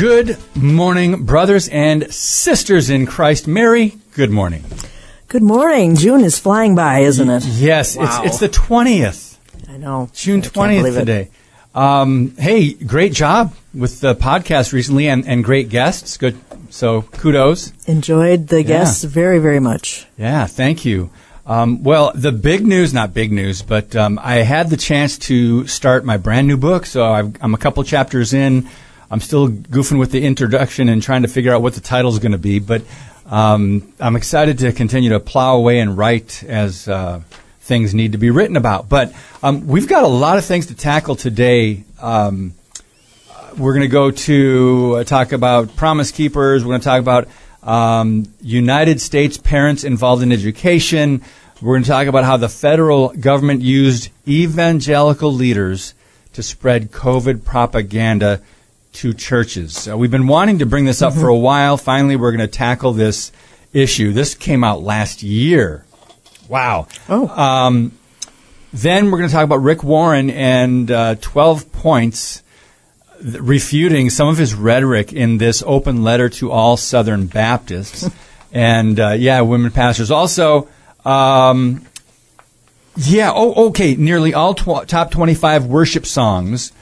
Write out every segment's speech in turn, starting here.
Good morning, brothers and sisters in Christ. Mary, good morning. Good morning. June is flying by, isn't it? Yes, Wow. it's, it's the 20th. I know. June I can't 20th believe it. today. Um, hey, great job with the podcast recently and, and great guests. Good. So kudos. Enjoyed the guests very, very much. Yeah, thank you. Um, well, the big news, not big news, but um, I had the chance to start my brand new book. So I've, I'm a couple chapters in. I'm still goofing with the introduction and trying to figure out what the title is going to be. But um, I'm excited to continue to plow away and write as uh, things need to be written about. But um, we've got a lot of things to tackle today. Um, we're going to go to uh, talk about Promise Keepers. We're going to talk about um, United States parents involved in education. We're going to talk about how the federal government used evangelical leaders to spread COVID propaganda to churches. Uh, we've been wanting to bring this up for a while. Finally, we're going to tackle this issue. This came out last year. Wow. Oh. Um, then we're going to talk about Rick Warren and uh, 12 points refuting some of his rhetoric in this open letter to all Southern Baptists. and uh, yeah, women pastors. Also, um, yeah, oh, okay, nearly all tw- top 25 worship songs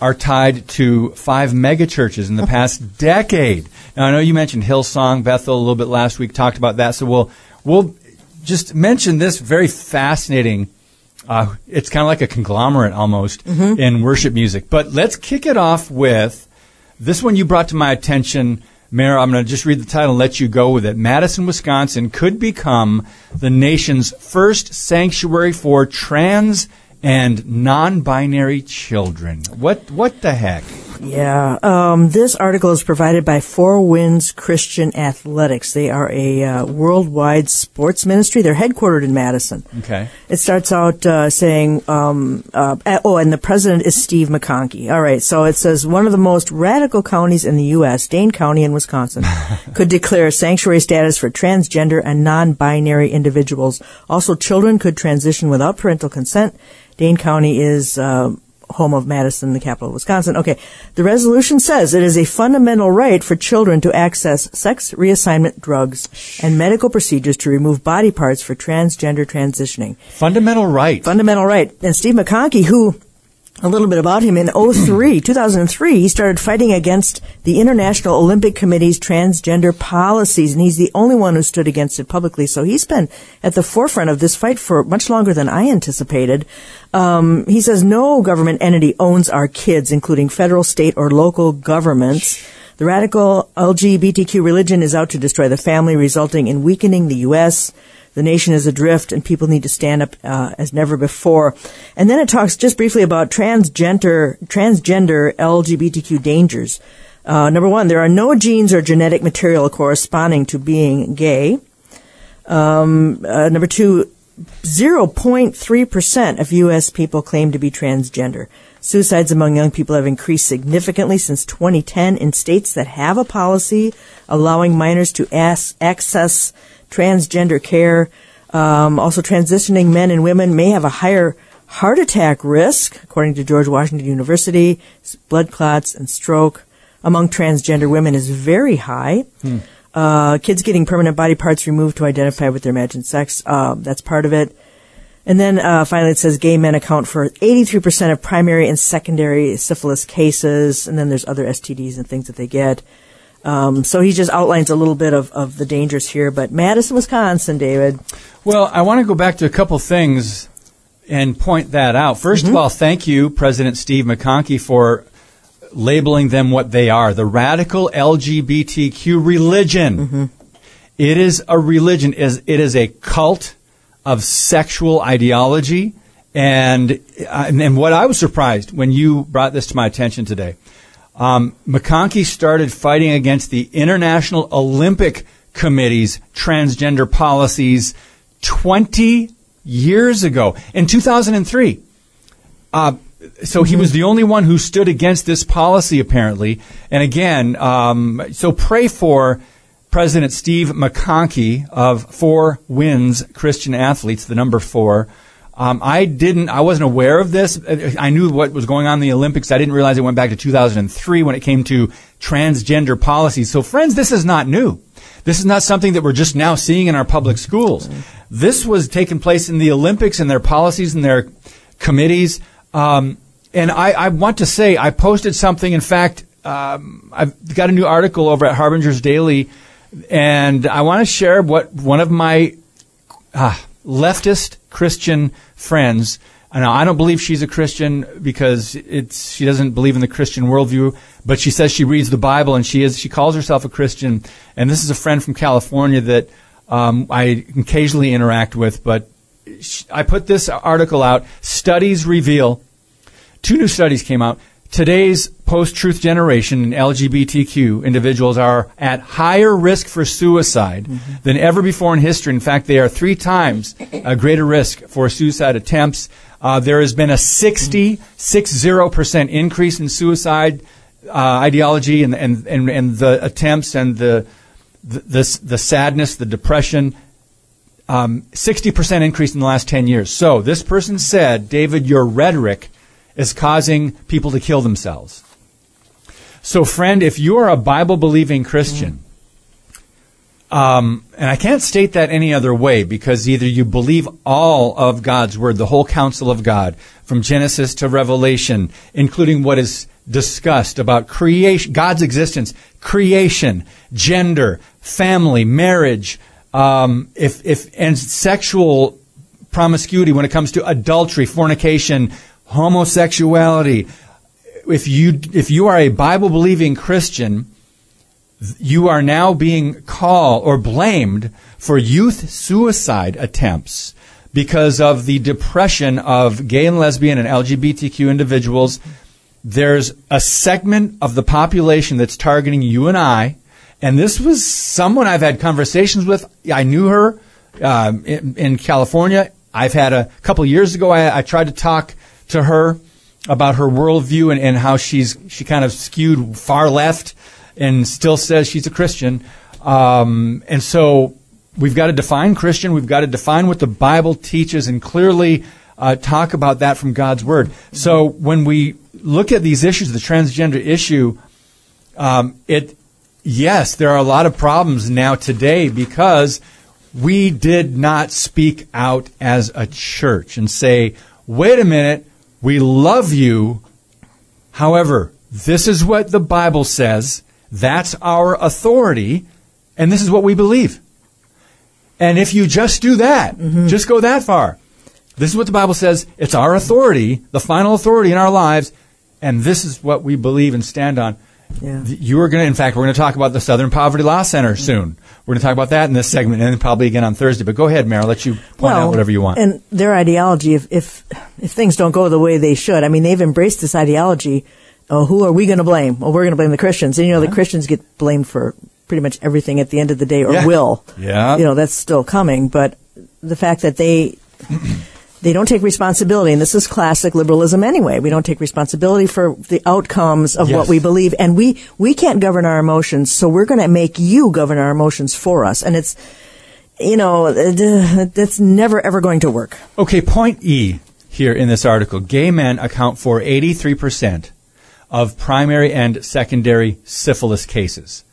are tied to five megachurches in the past decade. Now, I know you mentioned Hillsong, Bethel a little bit last week, talked about that. So we'll, we'll just mention this very fascinating. Uh, it's kind of like a conglomerate almost in worship music. But let's kick it off with this one you brought to my attention, Mayor. I'm going to just read the title and let you go with it. Madison, Wisconsin could become the nation's first sanctuary for trans and non-binary children. What what the heck? Yeah. Um, this article is provided by Four Winds Christian Athletics. They are a uh, worldwide sports ministry. They're headquartered in Madison. Okay. It starts out uh, saying, um, uh, oh, and the president is Steve McConkey. All right, so it says one of the most radical counties in the U.S., Dane County in Wisconsin, could declare sanctuary status for transgender and non-binary individuals. Also, children could transition without parental consent. Dane County is uh, home of Madison, the capital of Wisconsin. Okay, the resolution says it is a fundamental right for children to access sex reassignment drugs and medical procedures to remove body parts for transgender transitioning. Fundamental right. Fundamental right. And Steve McConkey, who a little bit about him in 03, 2003, he started fighting against the International Olympic Committee's transgender policies, and he's the only one who stood against it publicly. So he's been at the forefront of this fight for much longer than I anticipated. Um, he says no government entity owns our kids, including federal, state, or local governments. The radical LGBTQ religion is out to destroy the family, resulting in weakening the U.S. The nation is adrift, and people need to stand up uh, as never before. And then it talks just briefly about transgender transgender LGBTQ dangers. Uh, number one, there are no genes or genetic material corresponding to being gay. Um, uh, number two, 0.3% of U.S. people claim to be transgender. Suicides among young people have increased significantly since 2010 in states that have a policy allowing minors to access transgender care. Um, also, transitioning men and women may have a higher heart attack risk, according to George Washington University. Blood clots and stroke among transgender women is very high. Uh, kids getting permanent body parts removed to identify with their imagined sex, uh, that's part of it. And then uh, finally, it says gay men account for 83% of primary and secondary syphilis cases, and then there's other STDs and things that they get. Um, so he just outlines a little bit of, of the dangers here. But Madison, Wisconsin, David. Well, I want to go back to a couple things and point that out. 1st of all, thank you, President Steve McConkey, for labeling them what they are the radical LGBTQ religion. It is a religion, it is a cult of sexual ideology. And and what I was surprised when you brought this to my attention today. Um, McConkey started fighting against the International Olympic Committee's transgender policies 20 years ago. In 2003, uh, so he was the only one who stood against this policy, apparently. And again, um, so pray for President Steve McConkey of Four Winds Christian Athletes, the number four. Um, I didn't, I wasn't aware of this. I knew what was going on in the Olympics. I didn't realize it went back to 2003 when it came to transgender policies. So, friends, this is not new. This is not something that we're just now seeing in our public schools. This was taking place in the Olympics and their policies and their committees. Um, and I, I, want to say, I posted something. In fact, um, I've got a new article over at Harbingers Daily, and I want to share what one of my uh, leftist Christian friends. Now, I don't believe she's a Christian because it's she doesn't believe in the Christian worldview, but she says she reads the Bible and she is she calls herself a Christian. And this is a friend from California that um, I occasionally interact with. But she, I put this article out. Studies reveal two new studies came out. Today's post-truth generation and LGBTQ individuals are at higher risk for suicide mm-hmm. than ever before in history. In fact, they are three times a greater risk for suicide attempts. Uh, there has been a 60, 60% increase in suicide uh, ideology and, and, and, and the attempts and the, the, the, the sadness, the depression. Um, 60% increase in the last 10 years. So this person said, David, your rhetoric is causing people to kill themselves. So, friend, if you are a Bible believing Christian, um, and I can't state that any other way because either you believe all of God's Word, the whole counsel of God, from Genesis to Revelation, including what is discussed about creation, God's existence, creation, gender, family, marriage, um, if, if, and sexual promiscuity when it comes to adultery, fornication, homosexuality. If you, if you are a Bible believing Christian, you are now being called or blamed for youth suicide attempts because of the depression of gay and lesbian and LGBTQ individuals. There's a segment of the population that's targeting you and I. And this was someone I've had conversations with. I knew her um, in, in, California. I've had a couple years ago. I, I tried to talk to her about her worldview and, and how she's she kind of skewed far left and still says she's a Christian. Um, and so we've got to define Christian. We've got to define what the Bible teaches and clearly uh, talk about that from God's Word. So when we look at these issues, the transgender issue, um, it yes, there are a lot of problems now today because we did not speak out as a church and say, wait a minute, we love you. However, this is what the Bible says. That's our authority. And this is what we believe. And if you just do that, mm-hmm. just go that far. This is what the Bible says. It's our authority, the final authority in our lives. And this is what we believe and stand on. Yeah. You are going to, in fact, we're going to talk about the Southern Poverty Law Center mm-hmm. soon. We're going to talk about that in this segment and then probably again on Thursday. But go ahead, Mary. I'll let you point well, out whatever you want. And their ideology, if, if, if things don't go the way they should, I mean, they've embraced this ideology. Oh, who are we going to blame? Well, we're going to blame the Christians. And, you know, yeah. the Christians get blamed for pretty much everything at the end of the day or yeah. will. Yeah. You know, that's still coming. But the fact that they they don't take responsibility, and this is classic liberalism anyway. We don't take responsibility for the outcomes of yes. what we believe, and we we can't govern our emotions, so we're going to make you govern our emotions for us, and it's you know that's uh, never ever going to work. Okay, point E here in this article: gay men account for eighty three percent of primary and secondary syphilis cases.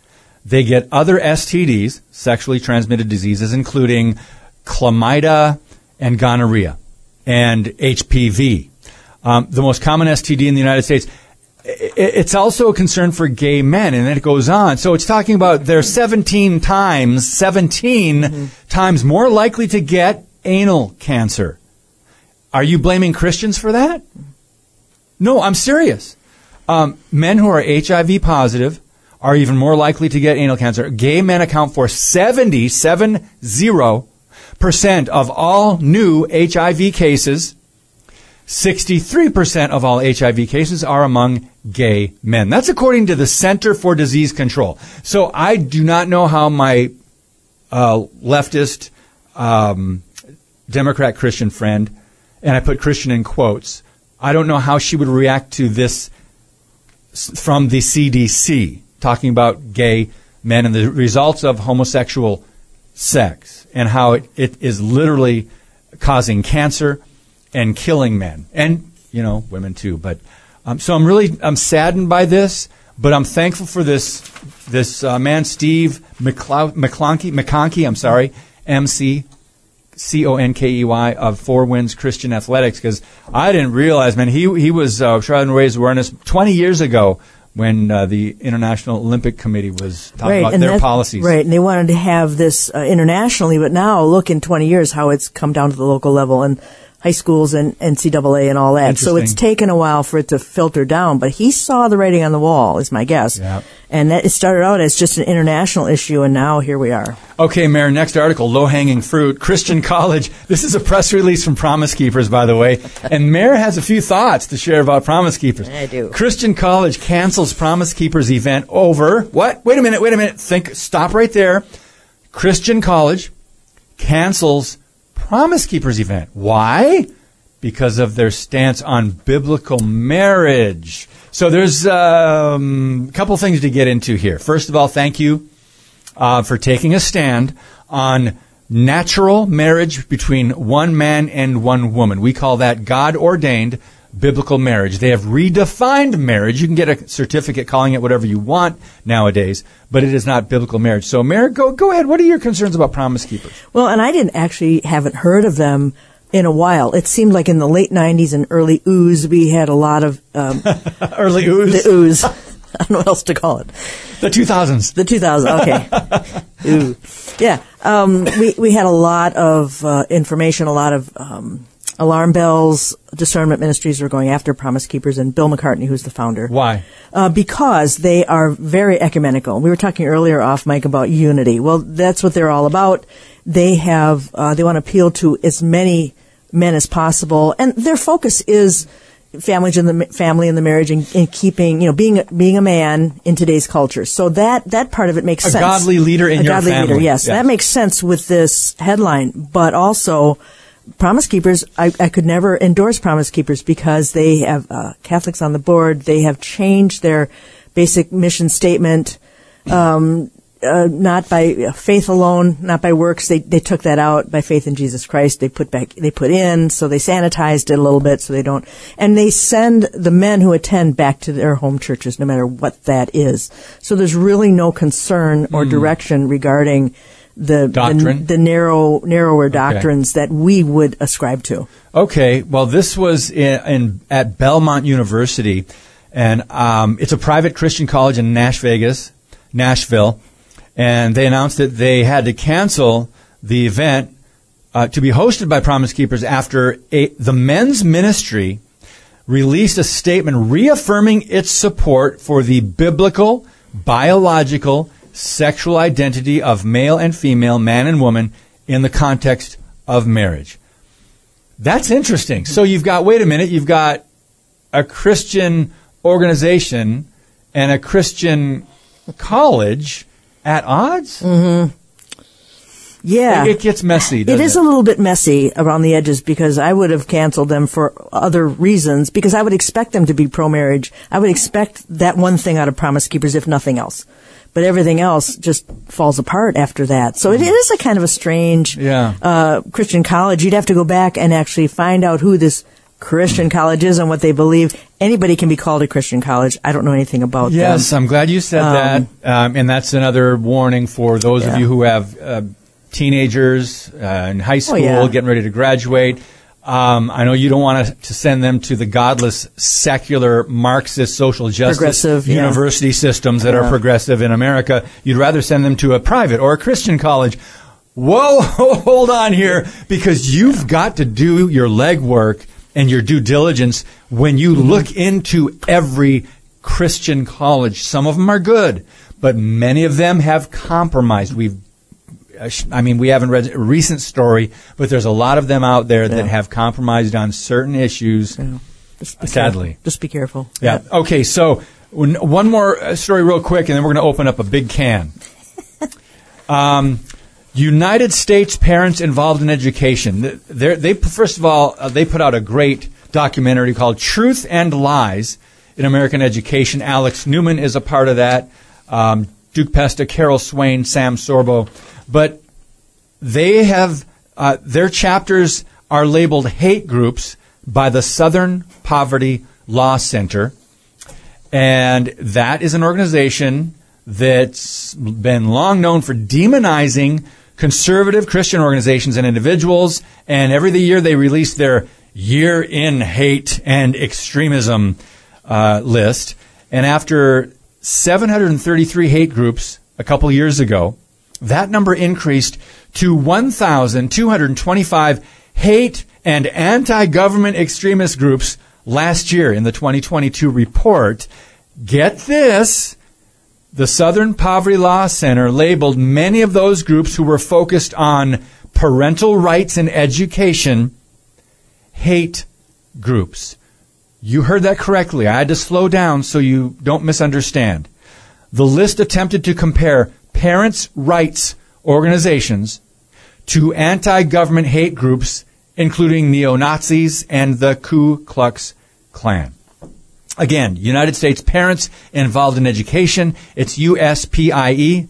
They get other STDs, sexually transmitted diseases, including chlamydia and gonorrhea and HPV. Um, the most common STD in the United States. It's also a concern for gay men, and then it goes on. So it's talking about they're 17 times, 17 mm-hmm. times more likely to get anal cancer. Are you blaming Christians for that? No, I'm serious. Um, men who are HIV positive are even more likely to get anal cancer. Gay men account for 70, 70 percent of all new HIV cases. 63% of all HIV cases are among gay men. That's according to the Center for Disease Control. So I do not know how my uh, leftist um, Democrat Christian friend, and I put Christian in quotes, I don't know how she would react to this from the CDC, talking about gay men and the results of homosexual sex and how it, it is literally causing cancer and killing men. And you know women too. But um, so i'm really i'm saddened by this but i'm thankful for this this uh, man steve McClow- mcclonky mcconkey i'm sorry mc C-O-N-K-E-Y of Four Winds Christian Athletics because I didn't realize, man, he he was uh, trying to raise awareness 20 years ago when uh, the International Olympic Committee was talking about their that- policies. Right, and they wanted to have this uh, internationally, but now look in 20 years how it's come down to the local level and high schools and NCAA and all that. So it's taken a while for it to filter down, but he saw the writing on the wall, is my guess. Yeah. And that it started out as just an international issue, and now here we are. Okay, Mayor, next article, low hanging fruit, Christian College. This is a press release from Promise Keepers, by the way. And Mayor has a few thoughts to share about Promise Keepers. I do. Christian College cancels Promise Keepers event over what? Wait a minute, wait a minute. Think, stop right there. Christian College cancels Promise Keepers event. Why? Because of their stance on biblical marriage. So there's um, a couple things to get into here. First of all, thank you uh, for taking a stand on natural marriage between one man and one woman. We call that God ordained biblical marriage. They have redefined marriage. You can get a certificate calling it whatever you want nowadays, but it is not biblical marriage. So, Mayor, go, go ahead. What are your concerns about Promise Keepers? Well, and I didn't actually haven't heard of them in a while. It seemed like in the late 90s and early ooze, we had a lot of um, Early ooze. the ooze. I don't know what else to call it. The 2000s. The 2000s, okay. Ooh. Yeah. Um, we, we had a lot of uh, information, a lot of um, alarm bells. Discernment Ministries are going after Promise Keepers and Bill McCartney, who's the founder. Why? Uh, because they are very ecumenical. We were talking earlier off mic about unity. Well, that's what they're all about. They have, uh, they want to appeal to as many men as possible, and their focus is families in the family and the marriage and, and keeping, you know, being being a man in today's culture. So that that part of it makes A sense. godly leader in a your godly family. leader, yes, Yes. that makes sense with this headline, but also. Promise Keepers, I, I could never endorse Promise Keepers because they have uh, Catholics on the board. They have changed their basic mission statement, um, uh, not by faith alone, not by works. They they took that out by faith in Jesus Christ. They put back, they put in, so they sanitized it a little bit, so they don't. And they send the men who attend back to their home churches, no matter what that is. So there's really no concern or direction regarding the Doctrine? the, the narrow narrower doctrines that we would ascribe to. Okay, well, this was in, in at Belmont University, and um, it's a private Christian college in Nash Vegas, Nashville, and they announced that they had to cancel the event uh, to be hosted by Promise Keepers after a, the men's ministry released a statement reaffirming its support for the biblical, biological, sexual identity of male and female, man and woman in the context of marriage. That's interesting. So you've got, wait a minute, you've got a Christian organization and a Christian college at odds? Mm-hmm. Yeah. It, it gets messy. It a little bit messy around the edges because I would have canceled them for other reasons because I would expect them to be pro marriage. I would expect that one thing out of Promise Keepers, if nothing else. But everything else just falls apart after that. So it is a kind of a strange Yeah. uh, Christian college. You'd have to go back and actually find out who this Christian college is and what they believe. Anybody can be called a Christian college. I don't know anything about that. Yes, them. I'm glad you said that. Um, and that's another warning for those of you who have uh, teenagers uh, in high school yeah. getting ready to graduate. Um, I know you don't want to, send them to the godless, secular, Marxist, social justice Progressive, yeah. university systems that are progressive in America. You'd rather send them to a private or a Christian college. Whoa, hold on here, because you've got to do your legwork and your due diligence when you Mm-hmm. look into every Christian college. Some of them are good, but many of them have compromised. We've I mean, we haven't read a recent story, but there's a lot of them out there that have compromised on certain issues. Just Sadly. careful. just be careful. Yeah. Okay. So one one more uh, story, real quick, and then we're going to open up a big can. um, United States parents involved in education. They're- They first of all uh, they put out a great documentary called "Truth and Lies in American Education." Alex Newman is a part of that. Um, Duke Pesta, Carol Swain, Sam Sorbo, but they have uh, their chapters are labeled hate groups by the Southern Poverty Law Center, and that is an organization that's been long known for demonizing conservative Christian organizations and individuals. And every year they release their year in hate and extremism uh, list. And after 733 hate groups a couple years ago, that number increased to 1,225 hate and anti-government extremist groups last year in the 2022 report. Get this. The Southern Poverty Law Center labeled many of those groups who were focused on parental rights and education hate groups. You heard that correctly. I had to slow down so you don't misunderstand. The list attempted to compare parents' rights organizations to anti-government hate groups, including neo-Nazis and the Ku Klux Klan. Again, United States parents involved in education. It's USPIE.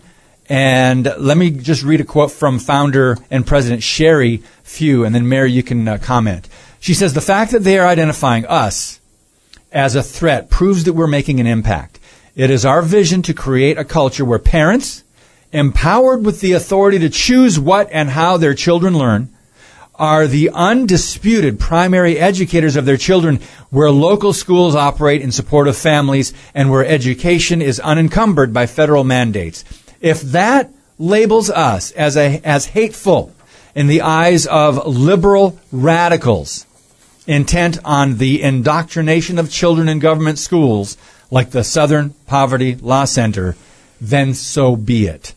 And let me just read a quote from founder and president Sheri Few, and then Mary, you can uh, comment. She says, the fact that they are identifying us as a threat proves that we're making an impact. It is our vision to create a culture where parents, empowered with the authority to choose what and how their children learn, are the undisputed primary educators of their children, where local schools operate in support of families and where education is unencumbered by federal mandates. If that labels us as a, as hateful in the eyes of liberal radicals intent on the indoctrination of children in government schools, like the Southern Poverty Law Center, then so be it.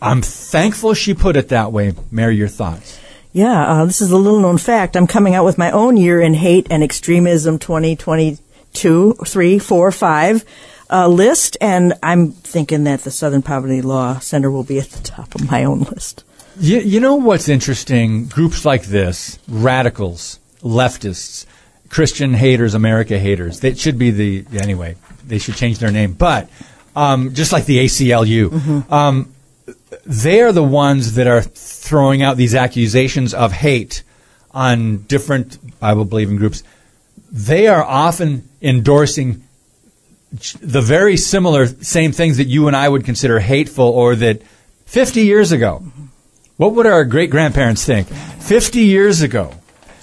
I'm thankful she put it that way. Mary, your thoughts? Yeah, uh, this is a little known fact. I'm coming out with my own year in hate and extremism 2022, 3, 4, 5 uh, list, and I'm thinking that the Southern Poverty Law Center will be at the top of my own list. You, you know what's interesting? Groups like this, radicals, leftists, Christian haters, America haters, that should be the, anyway, they should change their name. But um, just like the ACLU, um, they are the ones that are throwing out these accusations of hate on different Bible believing groups. They are often endorsing the very similar same things that you and I would consider hateful or that 50 years ago, what would our great grandparents think? 50 years ago,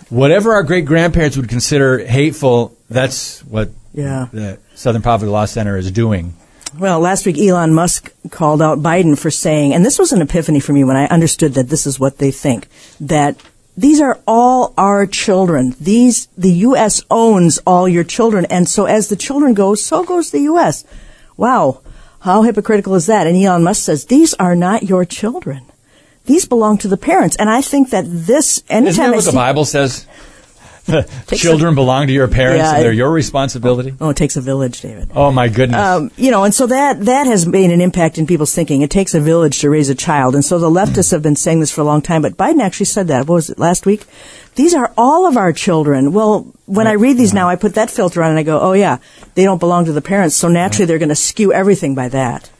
whatever our great grandparents would consider hateful, that's what Yeah. the Southern Poverty Law Center is doing. Well, last week Elon Musk called out Biden for saying, and this was an epiphany for me when I understood that this is what they think, that these are all our children. These, the U.S. owns all your children, and so as the children go, so goes the U.S. Wow. How hypocritical is that? And Elon Musk says, these are not your children. These belong to the parents. And I think that this, anytime Isn't that what the Bible says? Children belong to your parents Yeah, and they're your responsibility. Oh, it takes a village, David. Oh my goodness. Um, you know, and so that that has made an impact in people's thinking. It takes a village to raise a child, and so the leftists have been saying this for a long time. But Biden actually said that. What was it last week? These are all of our children. Well, when I read these now, I put that filter on, and I go, oh yeah, they don't belong to the parents, so naturally they're going to skew everything by that.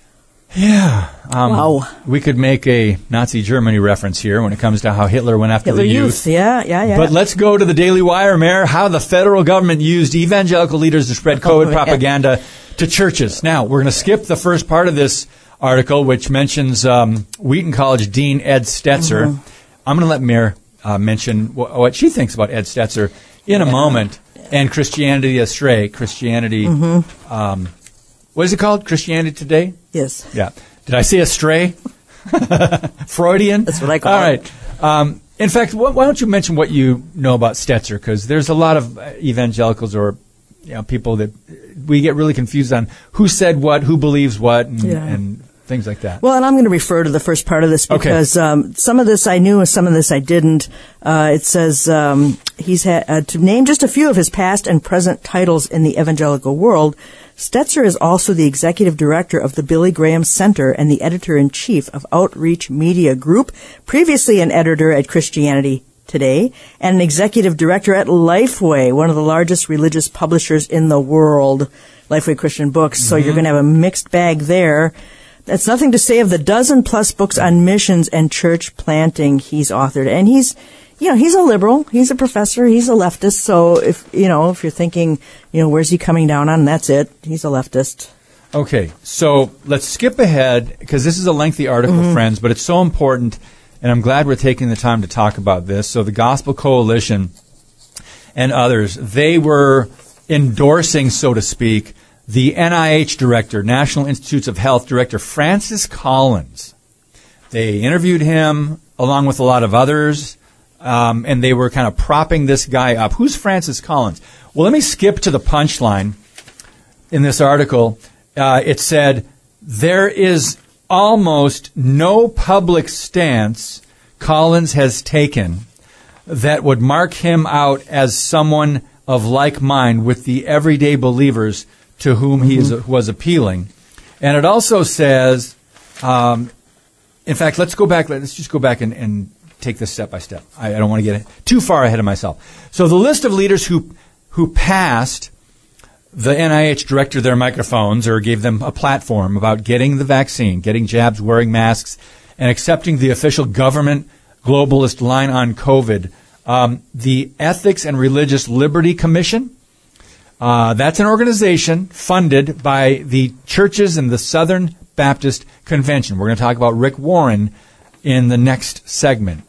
Yeah. Um, Wow. We could make a Nazi Germany reference here when it comes to how Hitler went after Hitler the youth, yeah, yeah, yeah. But let's go to the Daily Wire, Mayor, how the federal government used evangelical leaders to spread COVID Oh, yeah. propaganda to churches. Now, we're going to skip the first part of this article, which mentions um, Wheaton College Dean Ed Stetzer. Mm-hmm. I'm going to let Mayor uh, mention wh- what she thinks about Ed Stetzer in a moment. And Christianity Astray, Christianity, Mm-hmm. um, what is it called? Christianity Today? yes, Yeah. Did I say astray? Freudian? That's what I call All it. right. Um, in fact, wh- why don't you mention what you know about Stetzer? Because there's a lot of uh, evangelicals or you know, people that we get really confused on who said what, who believes what, and, Yeah. and things like that. Well, and I'm going to refer to the first part of this Okay. because um, some of this I knew and some of this I didn't. Uh, it says um, he's had uh, to name just a few of his past and present titles in the evangelical world. Stetzer is also the executive director of the Billy Graham Center and the editor in chief of Outreach Media Group, previously an editor at Christianity Today, and an executive director at Lifeway, one of the largest religious publishers in the world, Lifeway Christian Books. So you're going to have a mixed bag there. That's nothing to say of the dozen plus books on missions and church planting he's authored. And he's, you know, he's a liberal. He's a professor. He's a leftist. So if, you know, if you're thinking, you know, where's he coming down on? That's it. He's a leftist. Okay, so let's skip ahead because this is a lengthy article, mm-hmm. friends, but it's so important, and I'm glad we're taking the time to talk about this. So, the Gospel Coalition and others, they were endorsing, so to speak, the NIH director, National Institutes of Health director, Francis Collins. They interviewed him along with a lot of others, um, and they were kind of propping this guy up. Who's Francis Collins? Well, let me skip to the punchline in this article, uh, it said there is almost no public stance Collins has taken that would mark him out as someone of like mind with the everyday believers to whom he is, was appealing. And it also says, um, in fact, let's go back. Let's just go back and, and take this step by step. I, I don't want to get too far ahead of myself. So the list of leaders who who passed the NIH director their microphones or gave them a platform about getting the vaccine, getting jabs, wearing masks, and accepting the official government globalist line on COVID. Um, the Ethics and Religious Liberty Commission. Uh, that's an organization funded by the churches in the Southern Baptist Convention. We're going to talk about Rick Warren in the next segment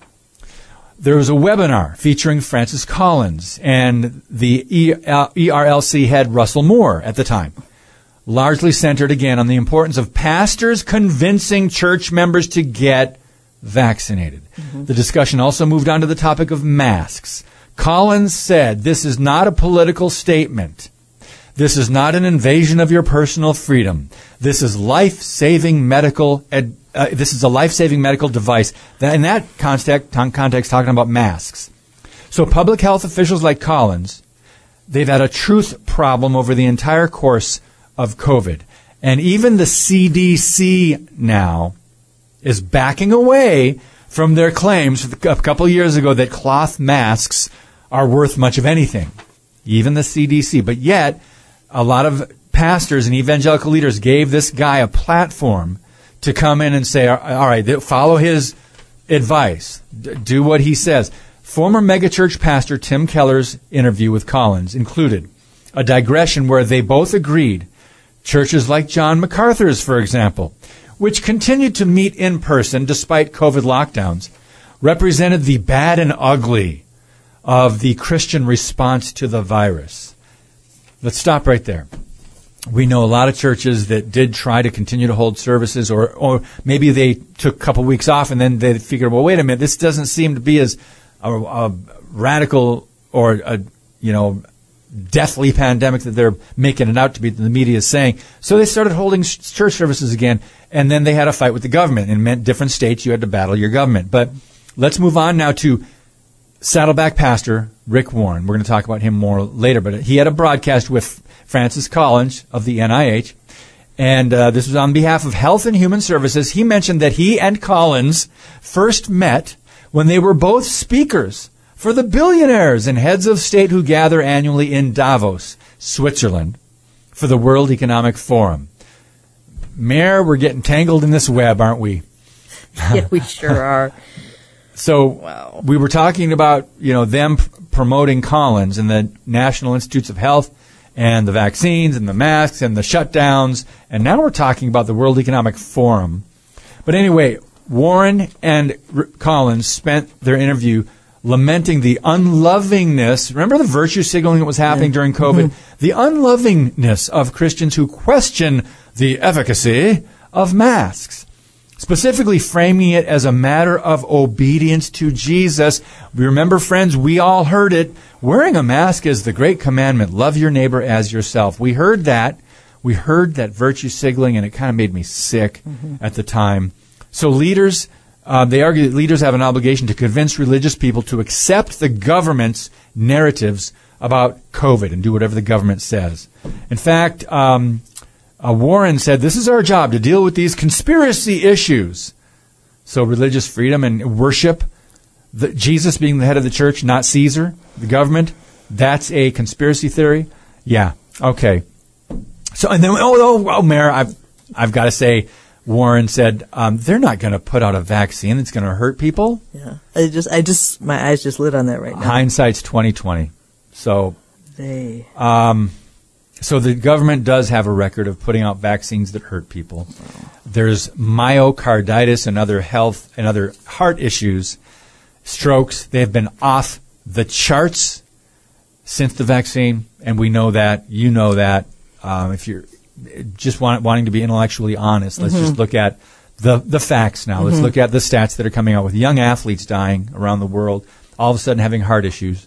there was a webinar featuring Francis Collins and the E- uh, ERLC head Russell Moore at the time, largely centered again on the importance of pastors convincing church members to get vaccinated. The discussion also moved on to the topic of masks. Collins said this is not a political statement. This is not an invasion of your personal freedom. This is life-saving medical. Ed, uh, this is a life-saving medical device. In that context, context, talking about masks. So public health officials like Collins, they've had a truth problem over the entire course of COVID, and even the CDC now is backing away from their claims a couple years ago that cloth masks are worth much of anything. Even the CDC, but yet a lot of pastors and evangelical leaders gave this guy a platform to come in and say, all right, follow his advice, do what he says. Former megachurch pastor Tim Keller's interview with Collins included a digression where they both agreed churches like John MacArthur's, for example, which continued to meet in person despite COVID lockdowns, represented the bad and ugly of the Christian response to the virus. Let's stop right there. We know a lot of churches that did try to continue to hold services, or, or maybe they took a couple weeks off and then they figured, well, wait a minute, this doesn't seem to be as a, a radical or a you know deathly pandemic that they're making it out to be. The media is saying. So they started holding church services again, and then they had a fight with the government. In meant different states, you had to battle your government. But let's move on now to Saddleback pastor Rick Warren. We're going to talk about him more later, but he had a broadcast with Francis Collins of the NIH, and uh, this was on behalf of Health and Human Services. He mentioned that he and Collins first met when they were both speakers for the billionaires and heads of state who gather annually in Davos, Switzerland, for the World Economic Forum. Mayor, we're getting tangled in this web, aren't we? yeah, we sure are. So Wow. we were talking about you know them p- promoting Collins and the National Institutes of Health and the vaccines and the masks and the shutdowns, and now we're talking about the World Economic Forum. But anyway, Warren and R- Collins spent their interview lamenting the unlovingness. Remember the virtue signaling that was happening during COVID? Mm-hmm. The unlovingness of Christians who question the efficacy of masks specifically framing it as a matter of obedience to Jesus. Remember, friends, we all heard it. Wearing a mask is the great commandment. Love your neighbor as yourself. We heard that We heard that virtue signaling, and it kind of made me sick at the time. So leaders, uh, they argue that leaders have an obligation to convince religious people to accept the government's narratives about COVID and do whatever the government says. In fact, um, uh, Warren said, "This is our job to deal with these conspiracy issues." So religious freedom and worship, the, Jesus being the head of the church, not Caesar, the government, that's a conspiracy theory. Yeah. Okay. So and then oh oh, oh Mayor, I've I've got to say, Warren said um, they're not going to put out a vaccine that's going to hurt people. Yeah. I just, I just, my eyes just lit on that right now. Hindsight's twenty twenty. So They, So the government does have a record of putting out vaccines that hurt people. There's myocarditis and other health and other heart issues, strokes. They have been off the charts since the vaccine, and we know that. You know that. Um, if you're just want, wanting to be intellectually honest, let's just look at the the facts now. Let's look at the stats that are coming out with young athletes dying around the world, all of a sudden having heart issues.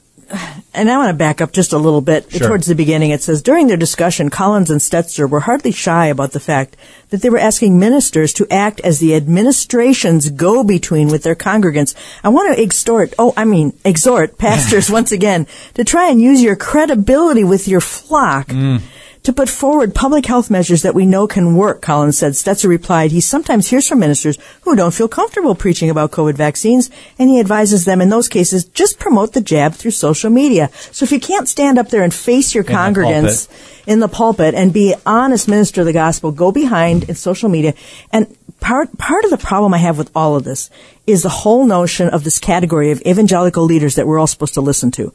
And I want to back up just a little bit Sure. towards the beginning. It says during their discussion, Collins and Stetzer were hardly shy about the fact that they were asking ministers to act as the administration's go-between with their congregants. I want to extort, oh, I mean, exhort pastors once again to try and use your credibility with your flock. Mm. To put forward public health measures that we know can work, Collins said. Stetzer replied, he sometimes hears from ministers who don't feel comfortable preaching about COVID vaccines, and he advises them in those cases, just promote the jab through social media. So if you can't stand up there and face your the congregants in the pulpit and be honest minister of the gospel, go behind in social media. And part, part of the problem I have with all of this is the whole notion of this category of evangelical leaders that we're all supposed to listen to.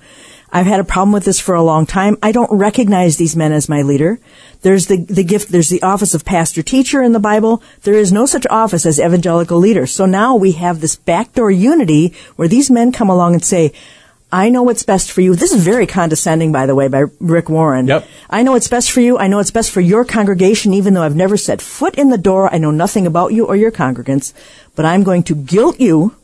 I've had a problem with this for a long time. I don't recognize these men as my leader. There's the, the gift, there's the office of pastor teacher in the Bible. There is no such office as evangelical leader. So now we have this backdoor unity where these men come along and say, I know what's best for you. This is very condescending, by the way, by Rick Warren. Yep. I know what's best for you. I know what's best for your congregation, even though I've never set foot in the door. I know nothing about you or your congregants, but I'm going to guilt you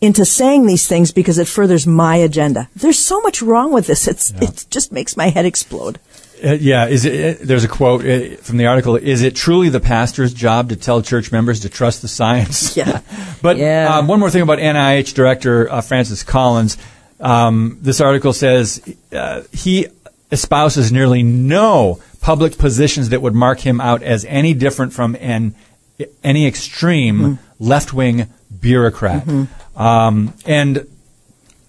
into saying these things because it furthers my agenda. There's so much wrong with this. It's, it just makes my head explode. Uh, yeah, is it? Uh, there's a quote uh, from the article. Is it truly the pastor's job to tell church members to trust the science? Yeah. but Yeah. um, one more thing about NIH director uh, Francis Collins. Um, this article says uh, he espouses nearly no public positions that would mark him out as any different from an any extreme left wing bureaucrat. Um, and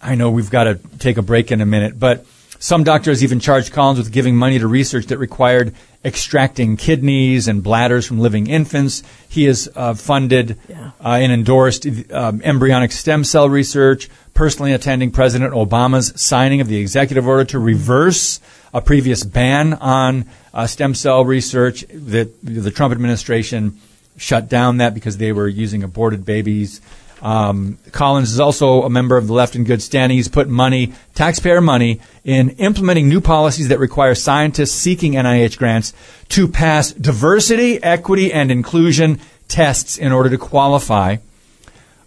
I know we've got to take a break in a minute, but some doctors even charged Collins with giving money to research that required extracting kidneys and bladders from living infants. He has uh, funded Yeah. uh, and endorsed um, embryonic stem cell research, personally attending President Obama's signing of the executive order to reverse a previous ban on uh, stem cell research that the Trump administration shut down that because they were using aborted babies. Um, Collins is also a member of the left in good standing. He's put money, taxpayer money, in implementing new policies that require scientists seeking NIH grants to pass diversity, equity, and inclusion tests in order to qualify.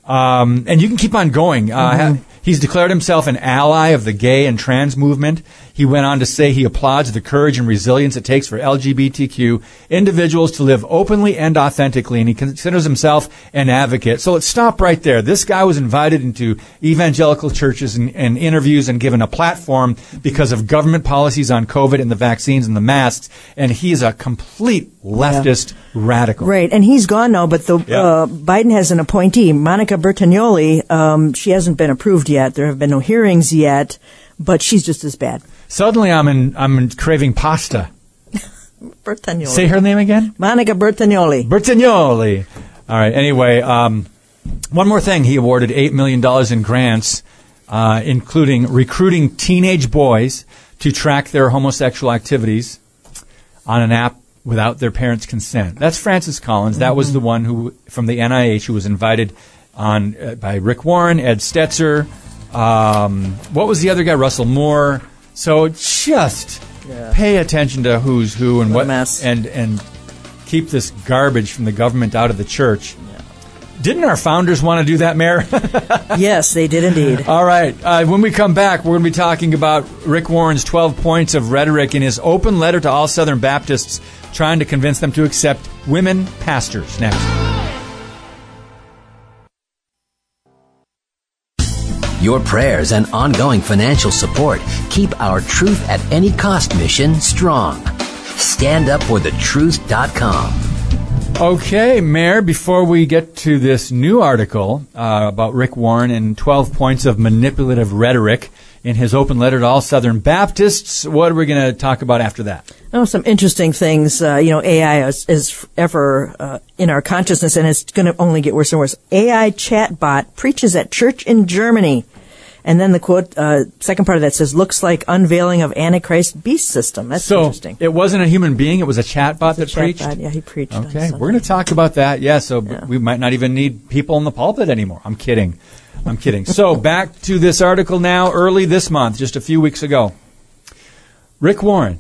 Um, and you can keep on going. Uh, ha- he's declared himself an ally of the gay and trans movement. He went on to say he applauds the courage and resilience it takes for LGBTQ individuals to live openly and authentically, and he considers himself an advocate. So let's stop right there. This guy was invited into evangelical churches and, and interviews and given a platform because of government policies on COVID and the vaccines and the masks, and he's a complete leftist radical. Right, and he's gone now, but the Yeah. uh, Biden has an appointee, Monica Bertagnolli. Um, she hasn't been approved yet. There have been no hearings yet, but she's just as bad. Suddenly, I'm in, I'm in craving pasta. Bertagnolli. Say her name again. Monica Bertagnolli. Bertagnolli. All right. Anyway, um, one more thing. He awarded $8 million in grants, uh, including recruiting teenage boys to track their homosexual activities on an app without their parents' consent. That's Francis Collins. That was the one who, from the NIH, who was invited on uh, by Rick Warren, Ed Stetzer. Um, what was the other guy? Russell Moore. So just pay attention to who's who and What what and and keep this garbage from the government out of the church. Didn't our founders want to do that, Mayor? Yes, they did indeed. All right. Uh, when we come back, we're going to be talking about Rick Warren's 12 points of rhetoric in his open letter to all Southern Baptists, trying to convince them to accept women pastors. Next. Your prayers and ongoing financial support keep our Truth at Any Cost mission strong. StandUpForTheTruth.com. Okay, Mayor, before we get to this new article uh, about Rick Warren and 12 points of manipulative rhetoric in his open letter to all Southern Baptists, what are we going to talk about after that? Oh, some interesting things. Uh, you know, AI is, is ever uh, in our consciousness, and it's going to only get worse and worse. AI chatbot preaches at church in Germany. And then the quote, uh, second part of that says, looks like unveiling of Antichrist beast system. That's so interesting. it wasn't a human being; it was a chatbot that preached. Chatbot, yeah, he preached. Okay, we're going to talk about that. Yeah, so Yeah. we might not even need people in the pulpit anymore. I'm kidding. I'm kidding. So back to this article now. Early this month, just a few weeks ago, Rick Warren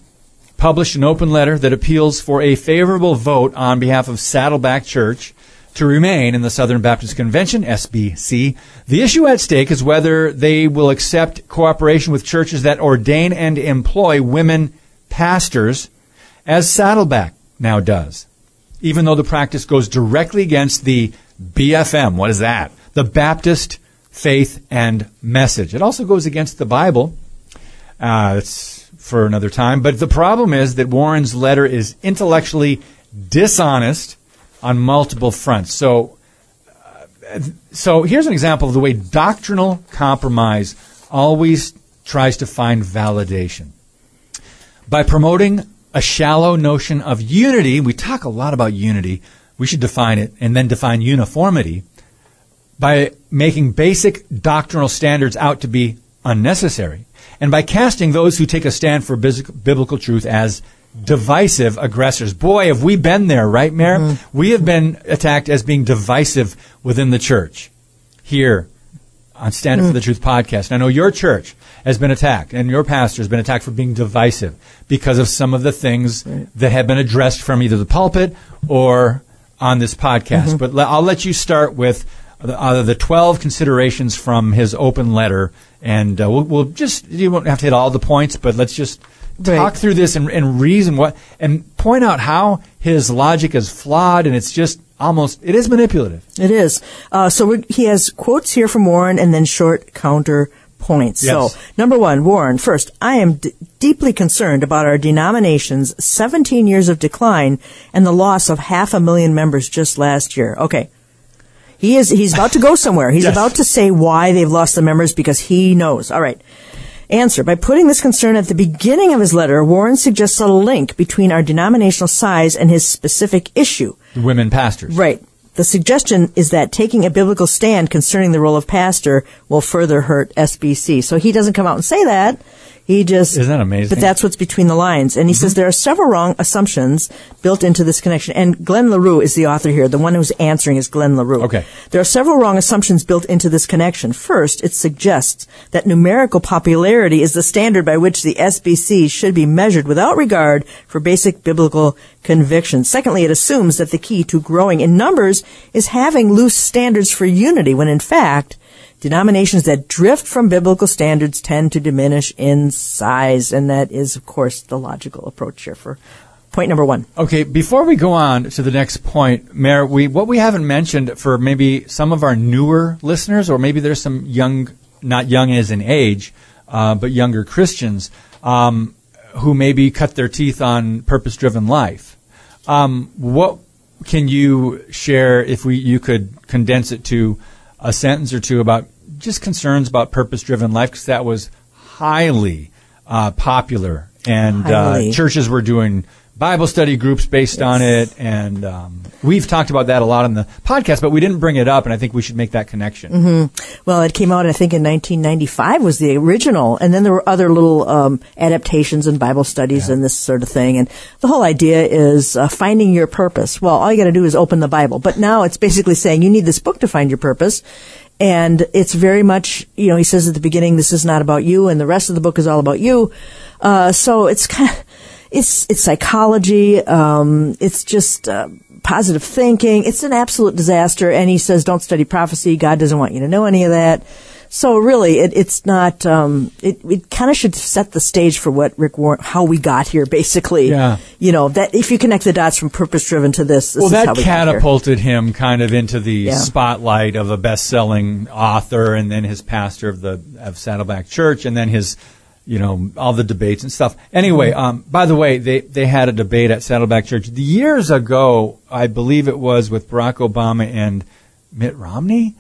published an open letter that appeals for a favorable vote on behalf of Saddleback Church to remain in the Southern Baptist Convention, SBC. The issue at stake is whether they will accept cooperation with churches that ordain and employ women pastors, as Saddleback now does, even though the practice goes directly against the BFM. What is that? The Baptist faith and message. It also goes against the Bible. Uh, it's for another time. But the problem is that Warren's letter is intellectually dishonest on multiple fronts. So, uh, so here's an example of the way doctrinal compromise always tries to find validation. By promoting a shallow notion of unity, we talk a lot about unity. We should define it and then define uniformity by making basic doctrinal standards out to be unnecessary, and by casting those who take a stand for biblical truth as divisive aggressors. Boy, have we been there, right, Mary? We have been attacked as being divisive within the church here on Stand Up for the Truth podcast. And I know your church has been attacked, and your pastor has been attacked for being divisive because of some of the things that have been addressed from either the pulpit or on this podcast. But le- I'll let you start with the, uh, the 12 considerations from his open letter, and uh, we'll, we'll just, you won't have to hit all the points, but let's just Right. talk through this and, and reason what, and point out how his logic is flawed, and it's just almost, it is manipulative. It is. Uh, so we he has quotes here from Warren and then short counter points. Yes. So, number one, Warren, first, I am d- deeply concerned about our denomination's 17 years of decline and the loss of half a million members just last year. Okay. He is, he's about to go somewhere. He's Yes. about to say why they've lost the members because he knows. All right. Answer. By putting this concern at the beginning of his letter, Warren suggests a link between our denominational size and his specific issue. Women pastors. Right. The suggestion is that taking a biblical stand concerning the role of pastor will further hurt SBC. So he doesn't come out and say that. He just Isn't that amazing? Mm-hmm. But that's what's between the lines. And he says there are several wrong assumptions built into this connection. And Glenn LaRue is the author here. The one who's answering is Glenn LaRue. Okay. There are several wrong assumptions built into this connection. First, it suggests that numerical popularity is the standard by which the SBC should be measured without regard for basic biblical convictions. Secondly, it assumes that the key to growing in numbers is having loose standards for unity, when in fact, denominations that drift from biblical standards tend to diminish in size. And that is, of course, the logical approach here for point number one. Okay, before we go on to the next point, Mary, we what we haven't mentioned for maybe some of our newer listeners, or maybe there's some young, not young as in age, uh, but younger Christians um, who maybe cut their teeth on purpose-driven life. Um, what can you share if we you could condense it to a sentence or two about just concerns about purpose-driven life because that was highly uh, popular and Highly. uh, churches were doing Bible study groups based on it, and um, we've talked about that a lot on the podcast, but we didn't bring it up, and I think we should make that connection. Well, it came out, I think, in 1995 was the original, and then there were other little um, adaptations and Bible studies and this sort of thing. And the whole idea is uh, finding your purpose. Well, all you got to do is open the Bible, but now it's basically saying you need this book to find your purpose. And it's very much, you know, he says at the beginning, this is not about you, and the rest of the book is all about you. Uh, so it's kind of, it's it's psychology. Um, it's just uh, positive thinking. It's an absolute disaster. And he says, don't study prophecy. God doesn't want you to know any of that. So really, it, it's not. Um, it it kind of should set the stage for what Rick Warren, how we got here, basically. Yeah. You know that if you connect the dots from purpose driven to this, this well, is that how we catapulted him kind of into the Yeah. spotlight of a best-selling author, and then his pastor of the of Saddleback Church, and then his, you know, all the debates and stuff. Anyway, Mm-hmm. um, by the way, they they had a debate at Saddleback Church years ago. I believe it was with Barack Obama and Mitt Romney,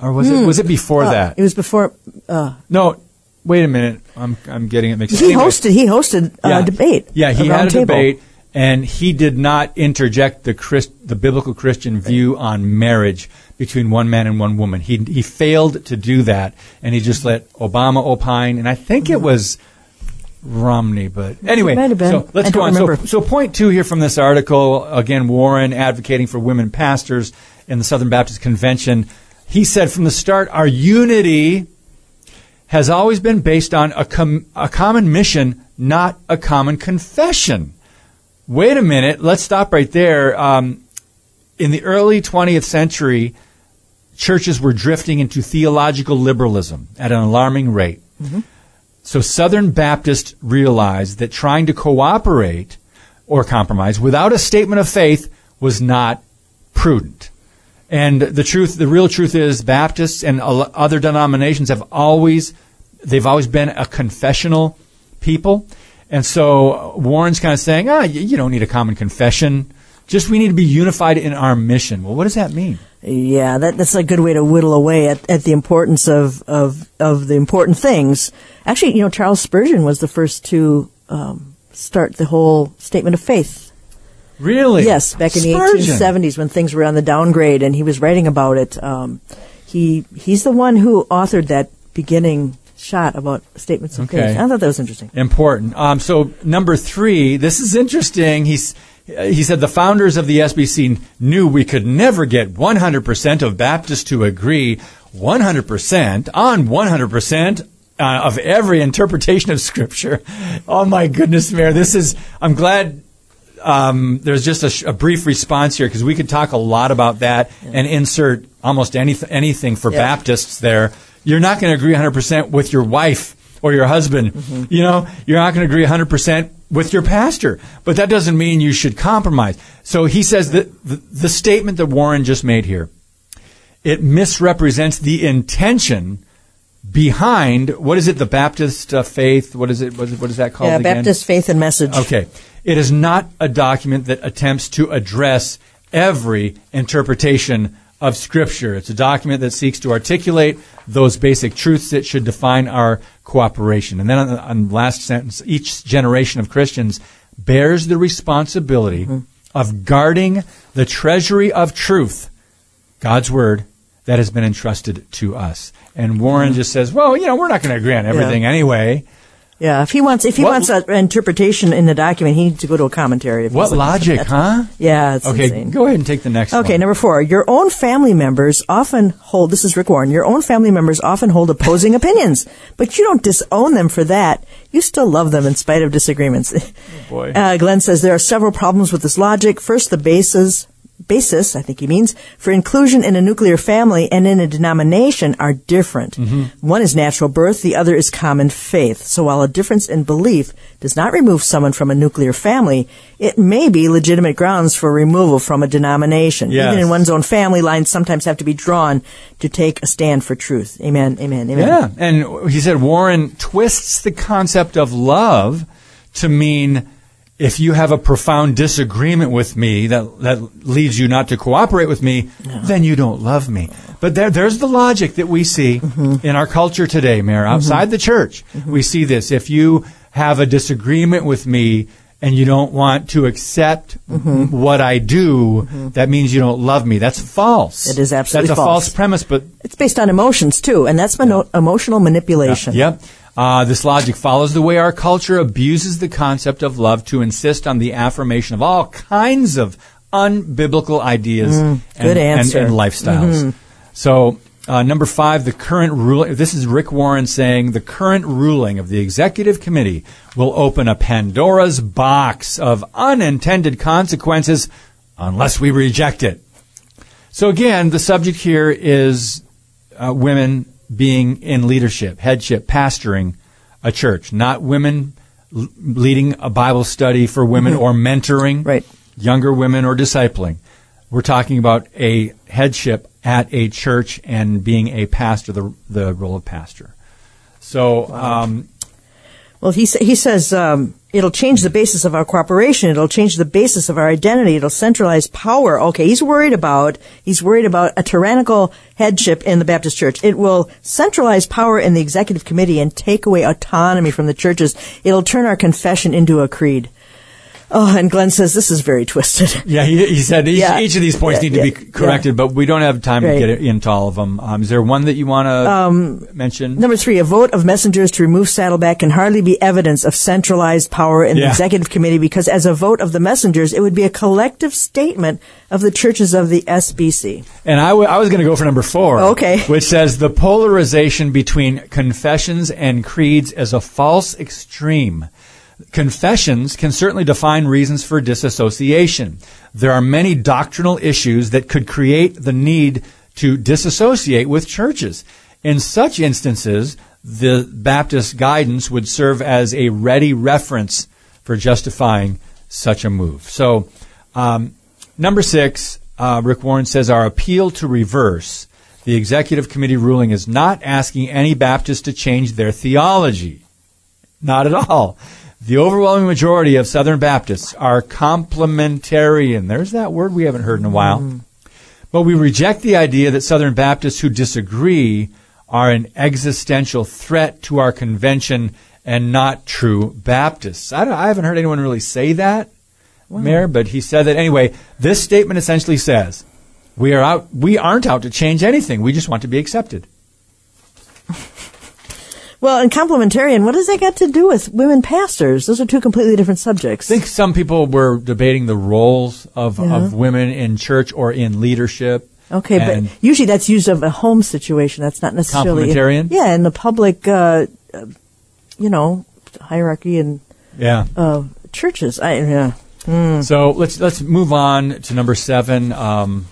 or was it was it before Uh, that? It was before uh, no, wait a minute. I'm I'm getting it mixed. up. he Anyway. hosted. He hosted a debate. Yeah, he a had a roundtable. debate, and he did not interject the Christ, the biblical Christian view on marriage between one man and one woman. He he failed to do that, and he just let Obama opine, and I think it was. Romney, but anyway, might have been. so let's go on. So, so point two here from this article again, Warren advocating for women pastors in the Southern Baptist Convention. He said from the start, our unity has always been based on a, com- a common mission, not a common confession. Wait a minute, let's stop right there. Um, in the early 20th century, churches were drifting into theological liberalism at an alarming rate. So Southern Baptists realized that trying to cooperate or compromise without a statement of faith was not prudent. And the truth, the real truth is Baptists and other denominations have always, they've always been a confessional people. And so Warren's kind of saying, ah, you, don't need a common confession. Just we need to be unified in our mission. Well, what does that mean? Yeah, that, that's a good way to whittle away at, at the importance of, of of the important things. Actually, you know, Charles Spurgeon was the first to um, start the whole statement of faith. Really? Yes, back in Spurgeon. the 1870s when things were on the downgrade, and he was writing about it. Um, he he's the one who authored that beginning shot about statements of Okay. faith. I thought that was interesting. Important. Um, so number three, this is interesting. He's he said the founders of the SBC knew we could never get 100% of Baptists to agree 100% on 100% uh, of every interpretation of Scripture. Oh my goodness, Mary, this is. I'm glad um, there's just a, sh- a brief response here because we could talk a lot about that and insert almost any, anything for Yeah. Baptists there. You're not going to agree 100% with your wife or your husband. Mm-hmm. You know, you're not going to agree 100% with your pastor. But that doesn't mean you should compromise. So he says that the, the statement that Warren just made here, it misrepresents the intention behind what is it the Baptist uh, faith what is it what is, what is that called Yeah, again? Baptist faith and message. Okay. It is not a document that attempts to address every interpretation of Scripture. It's a document that seeks to articulate those basic truths that should define our cooperation. And then on the, on the last sentence, each generation of Christians bears the responsibility mm-hmm. of guarding the treasury of truth, God's Word, that has been entrusted to us. And Warren mm-hmm. just says, well, you know, we're not going to agree on everything anyway. Yeah, if he wants if he What- wants an interpretation in the document, he needs to go to a commentary. If What logic, huh? Yeah, it's Okay, insane. go ahead and take the next one. Okay, number four. Your own family members often hold, this is Rick Warren, your own family members often hold opposing opinions, but you don't disown them for that. You still love them in spite of disagreements. boy. Uh, Glenn says there are several problems with this logic. First, the basis, basis, I think he means, for inclusion in a nuclear family and in a denomination are different. Mm-hmm. One is natural birth, the other is common faith. So while a difference in belief does not remove someone from a nuclear family, it may be legitimate grounds for removal from a denomination. Yes. Even in one's own family, lines sometimes have to be drawn to take a stand for truth. Amen, amen, amen. Yeah, and he said Warren twists the concept of love to mean if you have a profound disagreement with me that that leads you not to cooperate with me, then you don't love me. But there, there's the logic that we see Mm-hmm. in our culture today, Mary. Outside the church, we see this. If you have a disagreement with me and you don't want to accept Mm-hmm. what I do, that means you don't love me. That's false. It is absolutely That's a false. false premise, but It's based on emotions too, and that's mono- emotional manipulation. Yep. Uh, this logic follows the way our culture abuses the concept of love to insist on the affirmation of all kinds of unbiblical ideas and, Mm, and- answer. Mm-hmm. lifestyles. So, uh, number five, the current ruling. This is Rick Warren saying the current ruling of the executive committee will open a Pandora's box of unintended consequences unless we reject it. So again, the subject here is uh, women being in leadership, headship, pastoring a church, not women l- leading a Bible study for women or mentoring Right. younger women or discipling. We're talking about a headship at a church and being a pastor, the, the role of pastor. So, um, Well, he he says um, it'll change the basis of our cooperation. It'll change the basis of our identity. It'll centralize power. Okay, he's worried about he's worried about a tyrannical headship in the Baptist Church. It will centralize power in the executive committee and take away autonomy from the churches. It'll turn our confession into a creed. Oh, and Glenn says this is very twisted. yeah, he, he said each, Yeah. each of these points Yeah, need to yeah, be corrected, but we don't have time Right. to get into all of them. Um, is there one that you want to mention? Number three, a vote of messengers to remove Saddleback can hardly be evidence of centralized power in the executive committee because as a vote of the messengers, it would be a collective statement of the churches of the SBC. And I, w- I was going to go for number four. Okay. Which says the polarization between confessions and creeds is a false extreme. Confessions can certainly define reasons for disassociation. There are many doctrinal issues that could create the need to disassociate with churches. In such instances, the Baptist guidance would serve as a ready reference for justifying such a move. So, um, number six, uh, Rick Warren says our appeal to reverse the executive committee ruling is not asking any Baptists to change their theology. Not at all. The overwhelming majority of Southern Baptists are complementarian. There's that word we haven't heard in a while. Mm. But we reject the idea that Southern Baptists who disagree are an existential threat to our convention and not true Baptists. I, I haven't heard anyone really say that, Mary, but he said that anyway. This statement essentially says we are out. We aren't out to change anything. We just want to be accepted. Well, and complementarian, what does that got to do with women pastors? Those are two completely different subjects. I think some people were debating the roles of, Yeah. of women in church or in leadership. Okay, but usually that's used of a home situation. That's not necessarily Complementarian? Yeah, in the public, uh, uh, you know, hierarchy and Yeah. uh, churches. I, yeah. So let's let's move on to number seven. Um,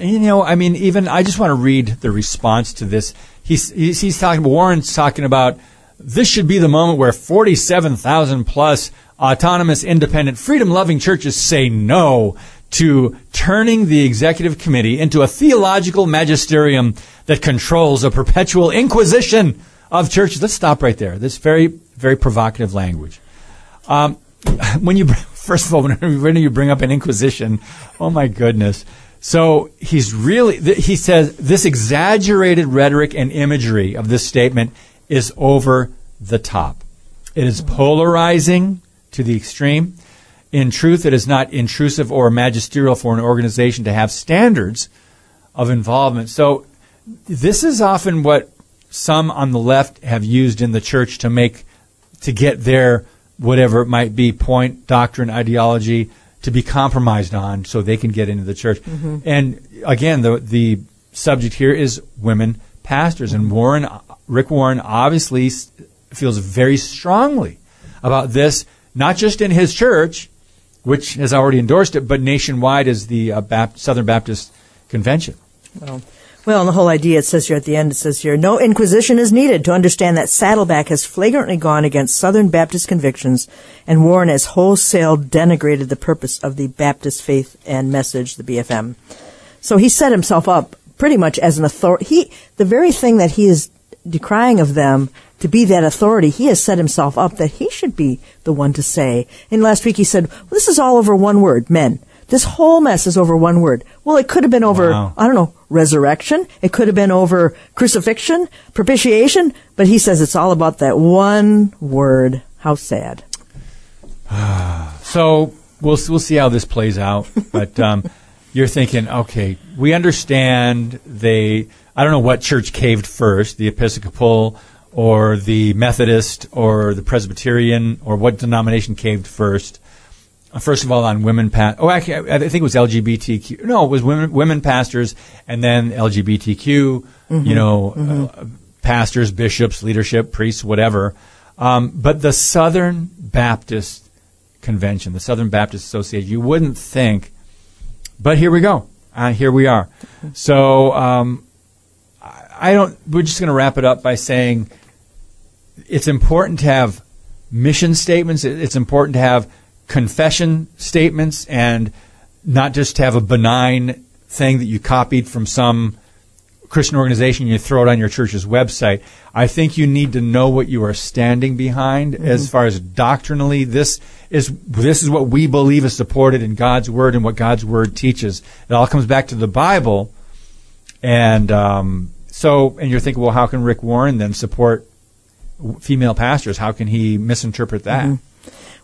you know, I mean, even I just want to read the response to this. He's he's, talking. Warren's talking about this should be the moment where forty-seven thousand plus autonomous, independent, freedom-loving churches say no to turning the executive committee into a theological magisterium that controls a perpetual inquisition of churches. Let's stop right there. This very very provocative language um, when you first of all when, when you bring up an inquisition oh my goodness so he's really he says this exaggerated rhetoric and imagery of this statement is over the top. It is polarizing to the extreme. In truth it is not intrusive or magisterial for an organization to have standards of involvement. So this is often what some on the left have used in the church to make to get their whatever it might be point doctrine ideology to be compromised on so they can get into the church. And again the the subject here is women pastors. And Warren Rick Warren obviously feels very strongly about this not just in his church which has already endorsed it but nationwide as the uh, Southern Baptist Convention. Well, well, and the whole idea, it says here at the end, it says here, no inquisition is needed to understand that Saddleback has flagrantly gone against Southern Baptist convictions, and Warren has wholesale denigrated the purpose of the Baptist faith and message, the BFM. So he set himself up pretty much as an authority. He, the very thing that he is decrying of them to be that authority, he has set himself up that he should be the one to say. And last week he said, well, this is all over one word, men. This whole mess is over one word. Well, it could have been over, Wow. I don't know, resurrection. It could have been over crucifixion, propitiation, but he says it's all about that one word. How sad. So we'll we'll see how this plays out. But um, you're thinking, okay, we understand they. I don't know what church caved first, the Episcopal or the Methodist or the Presbyterian or what denomination caved first. Uh, First of all, on women pa- oh, actually, I think it was LGBTQ. No, it was women women pastors, and then LGBTQ. You know, uh, pastors, bishops, leadership, priests, whatever. Um, but the Southern Baptist Convention, the Southern Baptist Association, you wouldn't think but here we go. Uh, here we are. So um, I I don't. We're just going to wrap it up by saying it's important to have mission statements. It's important to have confession statements, and not just to have a benign thing that you copied from some Christian organization, and you throw it on your church's website. I think you need to know what you are standing behind as far as doctrinally. This is this is what we believe is supported in God's word and what God's word teaches. It all comes back to the Bible, and um, so and you're thinking, well, how can Rick Warren then support female pastors? How can he misinterpret that?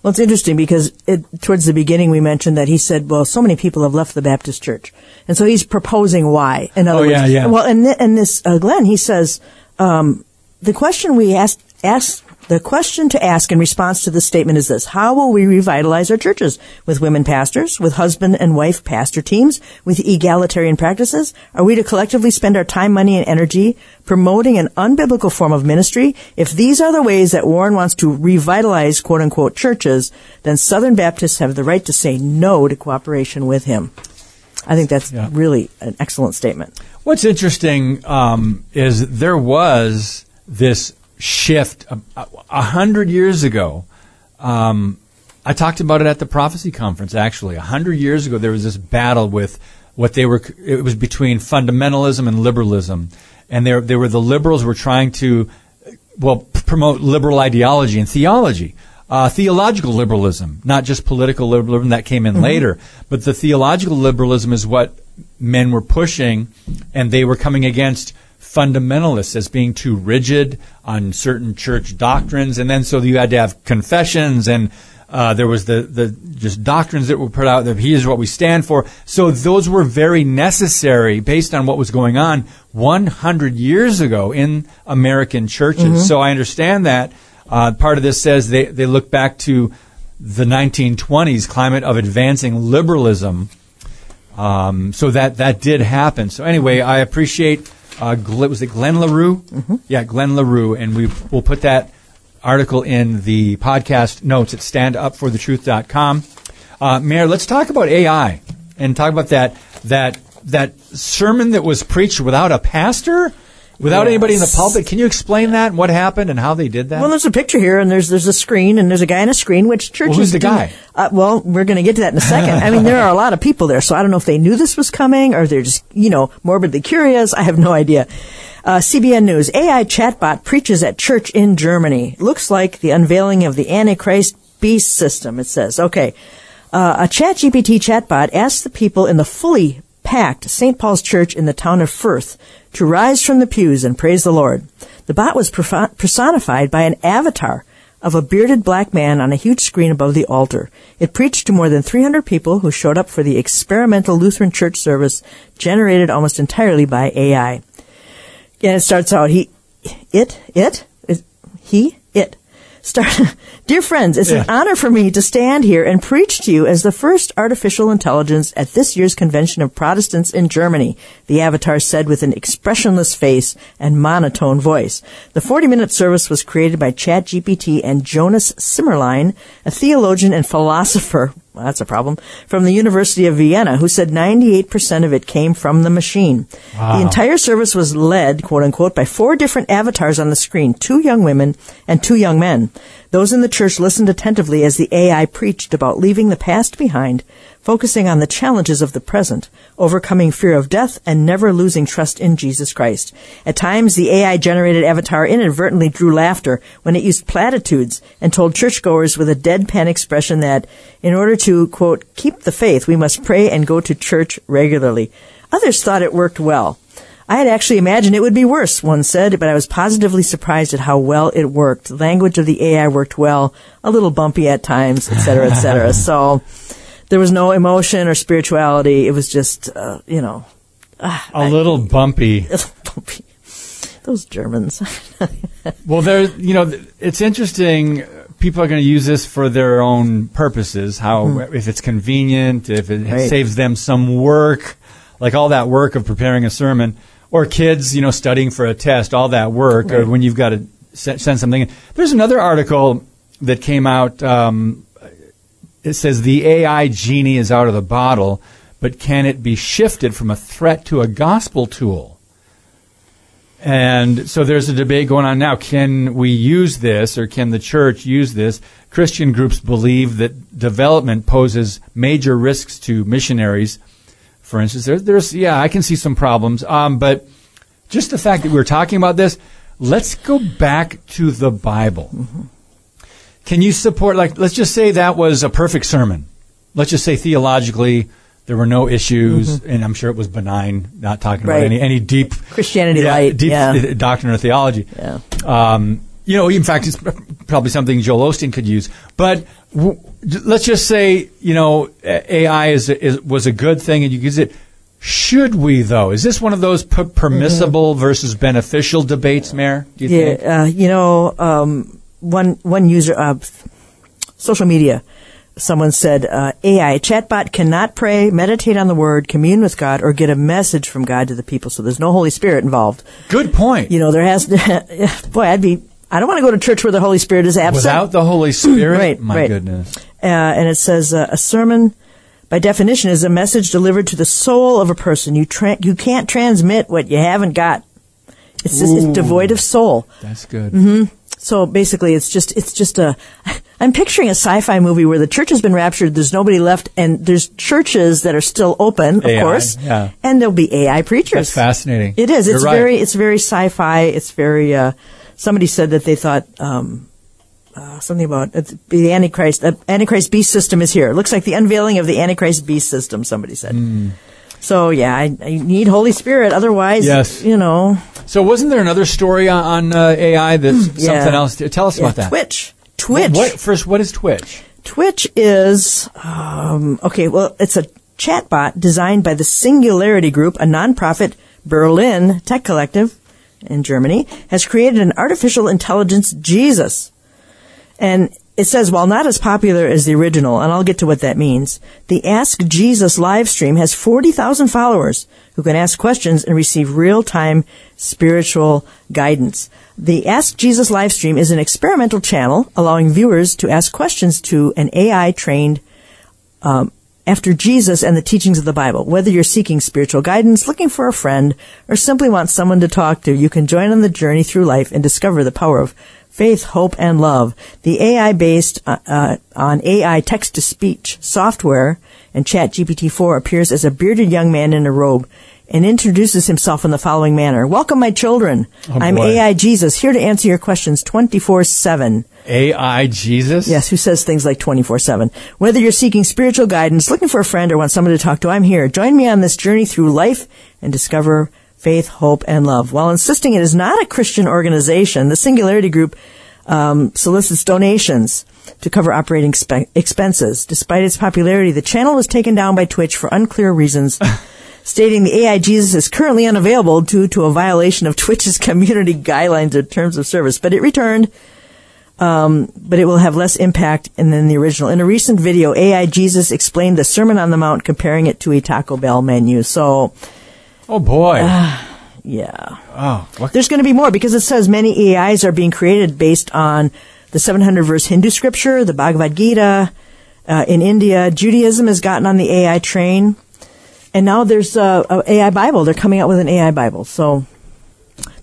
Well, it's interesting because it, towards the beginning we mentioned that he said, "Well, so many people have left the Baptist Church," and so he's proposing why. In other Oh, words, yeah, yeah. well, and, th- and this uh, Glenn, he says um, the question we asked ask the question to ask in response to this statement is this: How will we revitalize our churches with women pastors, with husband and wife pastor teams, with egalitarian practices? Are we to collectively spend our time, money, and energy promoting an unbiblical form of ministry? If these are the ways that Warren wants to revitalize "quote unquote" churches, then Southern Baptists have the right to say no to cooperation with him. I think that's Yeah. really an excellent statement. What's interesting um, is there was this shift a, a- hundred years ago. Um, I talked about it at the prophecy conference. Actually, a hundred years ago, there was this battle with what they were. It was between fundamentalism and liberalism, and there, there were the liberals were trying to well promote liberal ideology and theology. Uh, theological liberalism, not just political liberalism that came in later, but the theological liberalism is what men were pushing, and they were coming against fundamentalists as being too rigid on certain church doctrines, and then so you had to have confessions and. Uh, there was the, the just doctrines that were put out that here's what we stand for. So those were very necessary based on what was going on 100 years ago in American churches. So I understand that. Uh, part of this says they, they look back to the 1920s climate of advancing liberalism. Um, so that that did happen. So anyway, I appreciate. Uh, was it Glenn Larue? Mm-hmm. Yeah, Glenn Larue, and we will put that article in the podcast notes at standupforthetruth.com. Uh, Mary, let's talk about AI and talk about that that that sermon that was preached without a pastor, without anybody in the Yes. pulpit. Can you explain that and what happened and how they did that? Well, there's a picture here, and there's there's a screen, and there's a guy on a screen, which churches. who's the do- guy? Uh, well, we're going to get to that in a second. I mean, there are a lot of people there, so I don't know if they knew this was coming or they're just, you know, morbidly curious. I have no idea. Uh, CBN News: AI chatbot preaches at church in Germany. Looks like the unveiling of the Antichrist beast system. It says, okay, uh, a ChatGPT chatbot asks the people in the fully packed St. Paul's Church in the town of Fürth to rise from the pews and praise the Lord. The bot was personified by an avatar of a bearded black man on a huge screen above the altar. It preached to more than 300 people who showed up for the experimental Lutheran church service generated almost entirely by AI. And it starts out, he, it, it, he, it. Start, dear friends, it's an honor for me to stand here and preach to you as the first artificial intelligence at this year's convention of Protestants in Germany, the avatar said with an expressionless face and monotone voice. The 40 minute service was created by ChatGPT and Jonas Simmerlein, a theologian and philosopher. Well, that's a problem. From the University of Vienna, who said 98% of it came from the machine. The entire service was led, quote unquote, by four different avatars on the screen, two young women and two young men. Those in the church listened attentively as the AI preached about leaving the past behind, focusing on the challenges of the present, overcoming fear of death, and never losing trust in Jesus Christ. At times, the AI generated avatar inadvertently drew laughter when it used platitudes and told churchgoers with a deadpan expression that, in order to, quote, keep the faith, we must pray and go to church regularly. Others thought it worked well. I had actually imagined it would be worse, one said, but I was positively surprised at how well it worked. The language of the AI worked well, a little bumpy at times, etc., cetera, et cetera. so there was no emotion or spirituality. It was just, uh, you know, a little bumpy. bumpy. Those Germans. Well, there, you know, it's interesting. People are going to use this for their own purposes. How if it's convenient, if it Right. saves them some work, like all that work of preparing a sermon, or kids, you know, studying for a test, all that work, or when you've got to send something. There's another article that came out. Um, it says the AI genie is out of the bottle, but can it be shifted from a threat to a gospel tool? And so there's a debate going on now. Can we use this or can the church use this? Christian groups believe that development poses major risks to missionaries. For instance, there, there's, yeah, I can see some problems. Um, but just the fact that we're talking about this, let's go back to the Bible. Can you support, like, let's just say that was a perfect sermon. Let's just say theologically, there were no issues, and I'm sure it was benign, not talking about any, any deep Christianity yeah, light, deep yeah. doctrine or theology. Yeah. Um, you know, in fact, it's probably something Joel Osteen could use. But w- let's just say, you know, AI is, is was a good thing, and you use it. Should we though? Is this one of those p- permissible versus beneficial debates, Mary? Do you think? Yeah, uh, you know, um, one one user, uh, social media, someone said uh, AI chatbot cannot pray, meditate on the Word, commune with God, or get a message from God to the people. So there's no Holy Spirit involved. Good point. You know, there has to. boy, I'd be. I don't want to go to church where the Holy Spirit is absent. Without the Holy Spirit, Right, my right. goodness. uh, and it says uh, a sermon by definition is a message delivered to the soul of a person you tra- you can't transmit what you haven't got it's just, it's devoid of soul That's good. Mm-hmm. So basically it's just it's just a i'm picturing a sci-fi movie where the church has been raptured there's nobody left and there's churches that are still open of AI, course yeah. and there'll be ai preachers That's fascinating. it is. It's right. very. It's very sci-fi. It's very. Uh, somebody said that they thought um, uh, something about it's the Antichrist. The Antichrist beast system is here. It looks like the unveiling of the Antichrist beast system. Somebody said. So yeah, I, I need Holy Spirit. Otherwise, Yes. you know, So wasn't there another story on, on uh, AI that's yeah. something else? Tell us Yeah, about that. Twitch. Twitch. What, what first? What is Twitch? Twitch is um, okay. Well, it's a chatbot designed by the Singularity Group, a nonprofit Berlin tech collective in Germany, has created an artificial intelligence Jesus. And it says, while not as popular as the original, and I'll get to what that means, the Ask Jesus live stream has 40,000 followers who can ask questions and receive real-time spiritual guidance. The Ask Jesus live stream is an experimental channel allowing viewers to ask questions to an AI trained um, after Jesus and the teachings of the Bible. Whether you're seeking spiritual guidance, looking for a friend, or simply want someone to talk to, you can join on the journey through life and discover the power of faith, hope, and love. The AI based uh, uh, on AI text to speech software and Chat GPT-4 appears as a bearded young man in a robe and introduces himself in the following manner. Welcome, my children. Oh, I'm boy. AI Jesus, here to answer your questions 24-7. AI Jesus? Yes, who says things like 24-7. Whether you're seeking spiritual guidance, looking for a friend, or want someone to talk to, I'm here. Join me on this journey through life and discover faith, hope, and love. While insisting it is not a Christian organization, the Singularity Group um, solicits donations to cover operating spe- expenses. Despite its popularity, the channel was taken down by Twitch for unclear reasons, stating the AI Jesus is currently unavailable due to a violation of Twitch's community guidelines or terms of service. But it returned but it will have less impact than the original. In a recent video, AI Jesus explained the Sermon on the Mount, comparing it to a Taco Bell menu. So, Oh boy. yeah. oh, what? There's going to be more because it says many AIs are being created based on the 700 verse Hindu scripture, the Bhagavad Gita. Uh, in India, Judaism has gotten on the AI train. And now there's a, a AI Bible. They're coming out with an AI Bible. So,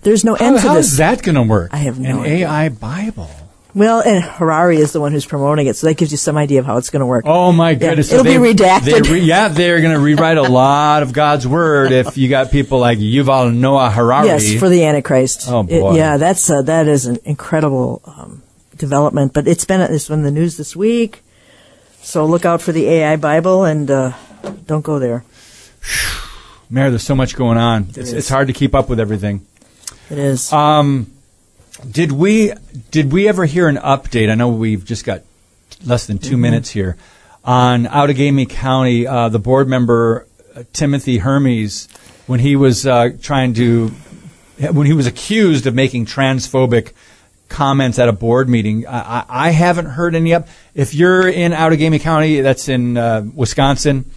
there's no How, end to how this. is that going to work? I have no An idea. AI Bible. Well, and Harari is the one who's promoting it, so that gives you some idea of how it's going to work. Oh my goodness! it'll be they- redacted. they re- yeah, they're going to rewrite a lot of God's word if you got people like Yuval Noah Harari. Yes, for the Antichrist. Oh, It- boy. yeah, that's uh, that is an incredible um, development. But it's been it's been in the news this week, so look out for the AI Bible and uh, don't go there. Mary, there's so much going on. It's, it's hard to keep up with everything. It is. Um, did we did we ever hear an update? I know we've just got less than 2 Mm-hmm. minutes here on Outagamie County. Uh, the board member uh, Timothy Hermes, when he was uh, trying to, when he was accused of making transphobic comments at a board meeting. I, I, I haven't heard any up. If you're in Outagamie County, that's in uh, Wisconsin.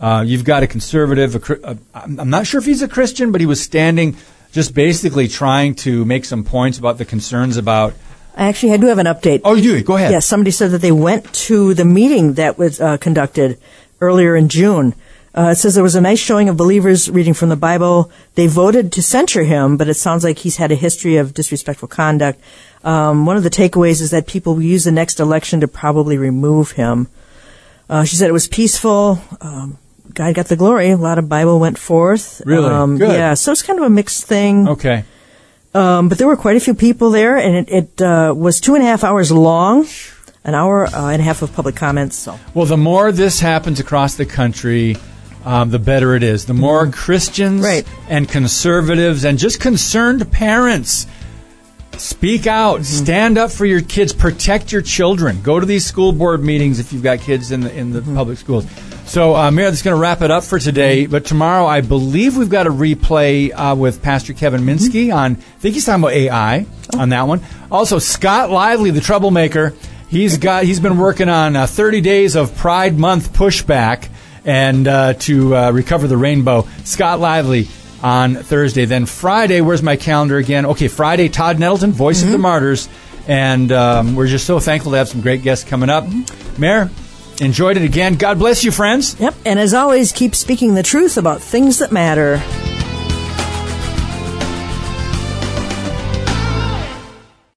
Uh, you've got a conservative. Uh, I'm not sure if he's a Christian, but he was standing, just basically trying to make some points about the concerns about. I actually, I do have an update. Oh, you do. Go ahead. Yes, somebody said that they went to the meeting that was uh, conducted earlier in June. Uh, it says there was a nice showing of believers reading from the Bible. They voted to censure him, but it sounds like he's had a history of disrespectful conduct. Um, one of the takeaways is that people will use the next election to probably remove him. Uh, she said it was peaceful. Um, God got the glory. A lot of Bible went forth. Really? Um, Good. Yeah, so it's kind of a mixed thing. Okay. Um, but there were quite a few people there, and it, it uh, was two and a half hours long, an hour uh, and a half of public comments. So Well, the more this happens across the country, um, the better it is. The more Christians Right. and conservatives and just concerned parents speak out, stand up for your kids, protect your children. Go to these school board meetings if you've got kids in the in the public schools. So, uh, Mary, that's going to wrap it up for today. But tomorrow, I believe we've got a replay uh, with Pastor Kevin Minsky on. I think he's talking about AI on that one. Also, Scott Lively, the troublemaker. He's got. He's been working on uh, 30 days of Pride Month pushback and uh, to uh, recover the rainbow. Scott Lively on Thursday. Then Friday, where's my calendar again? Okay, Friday, Todd Nettleton, Voice of the Martyrs. And um, we're just so thankful to have some great guests coming up. Mary, enjoyed it again. God bless you, friends. Yep. And as always, keep speaking the truth about things that matter.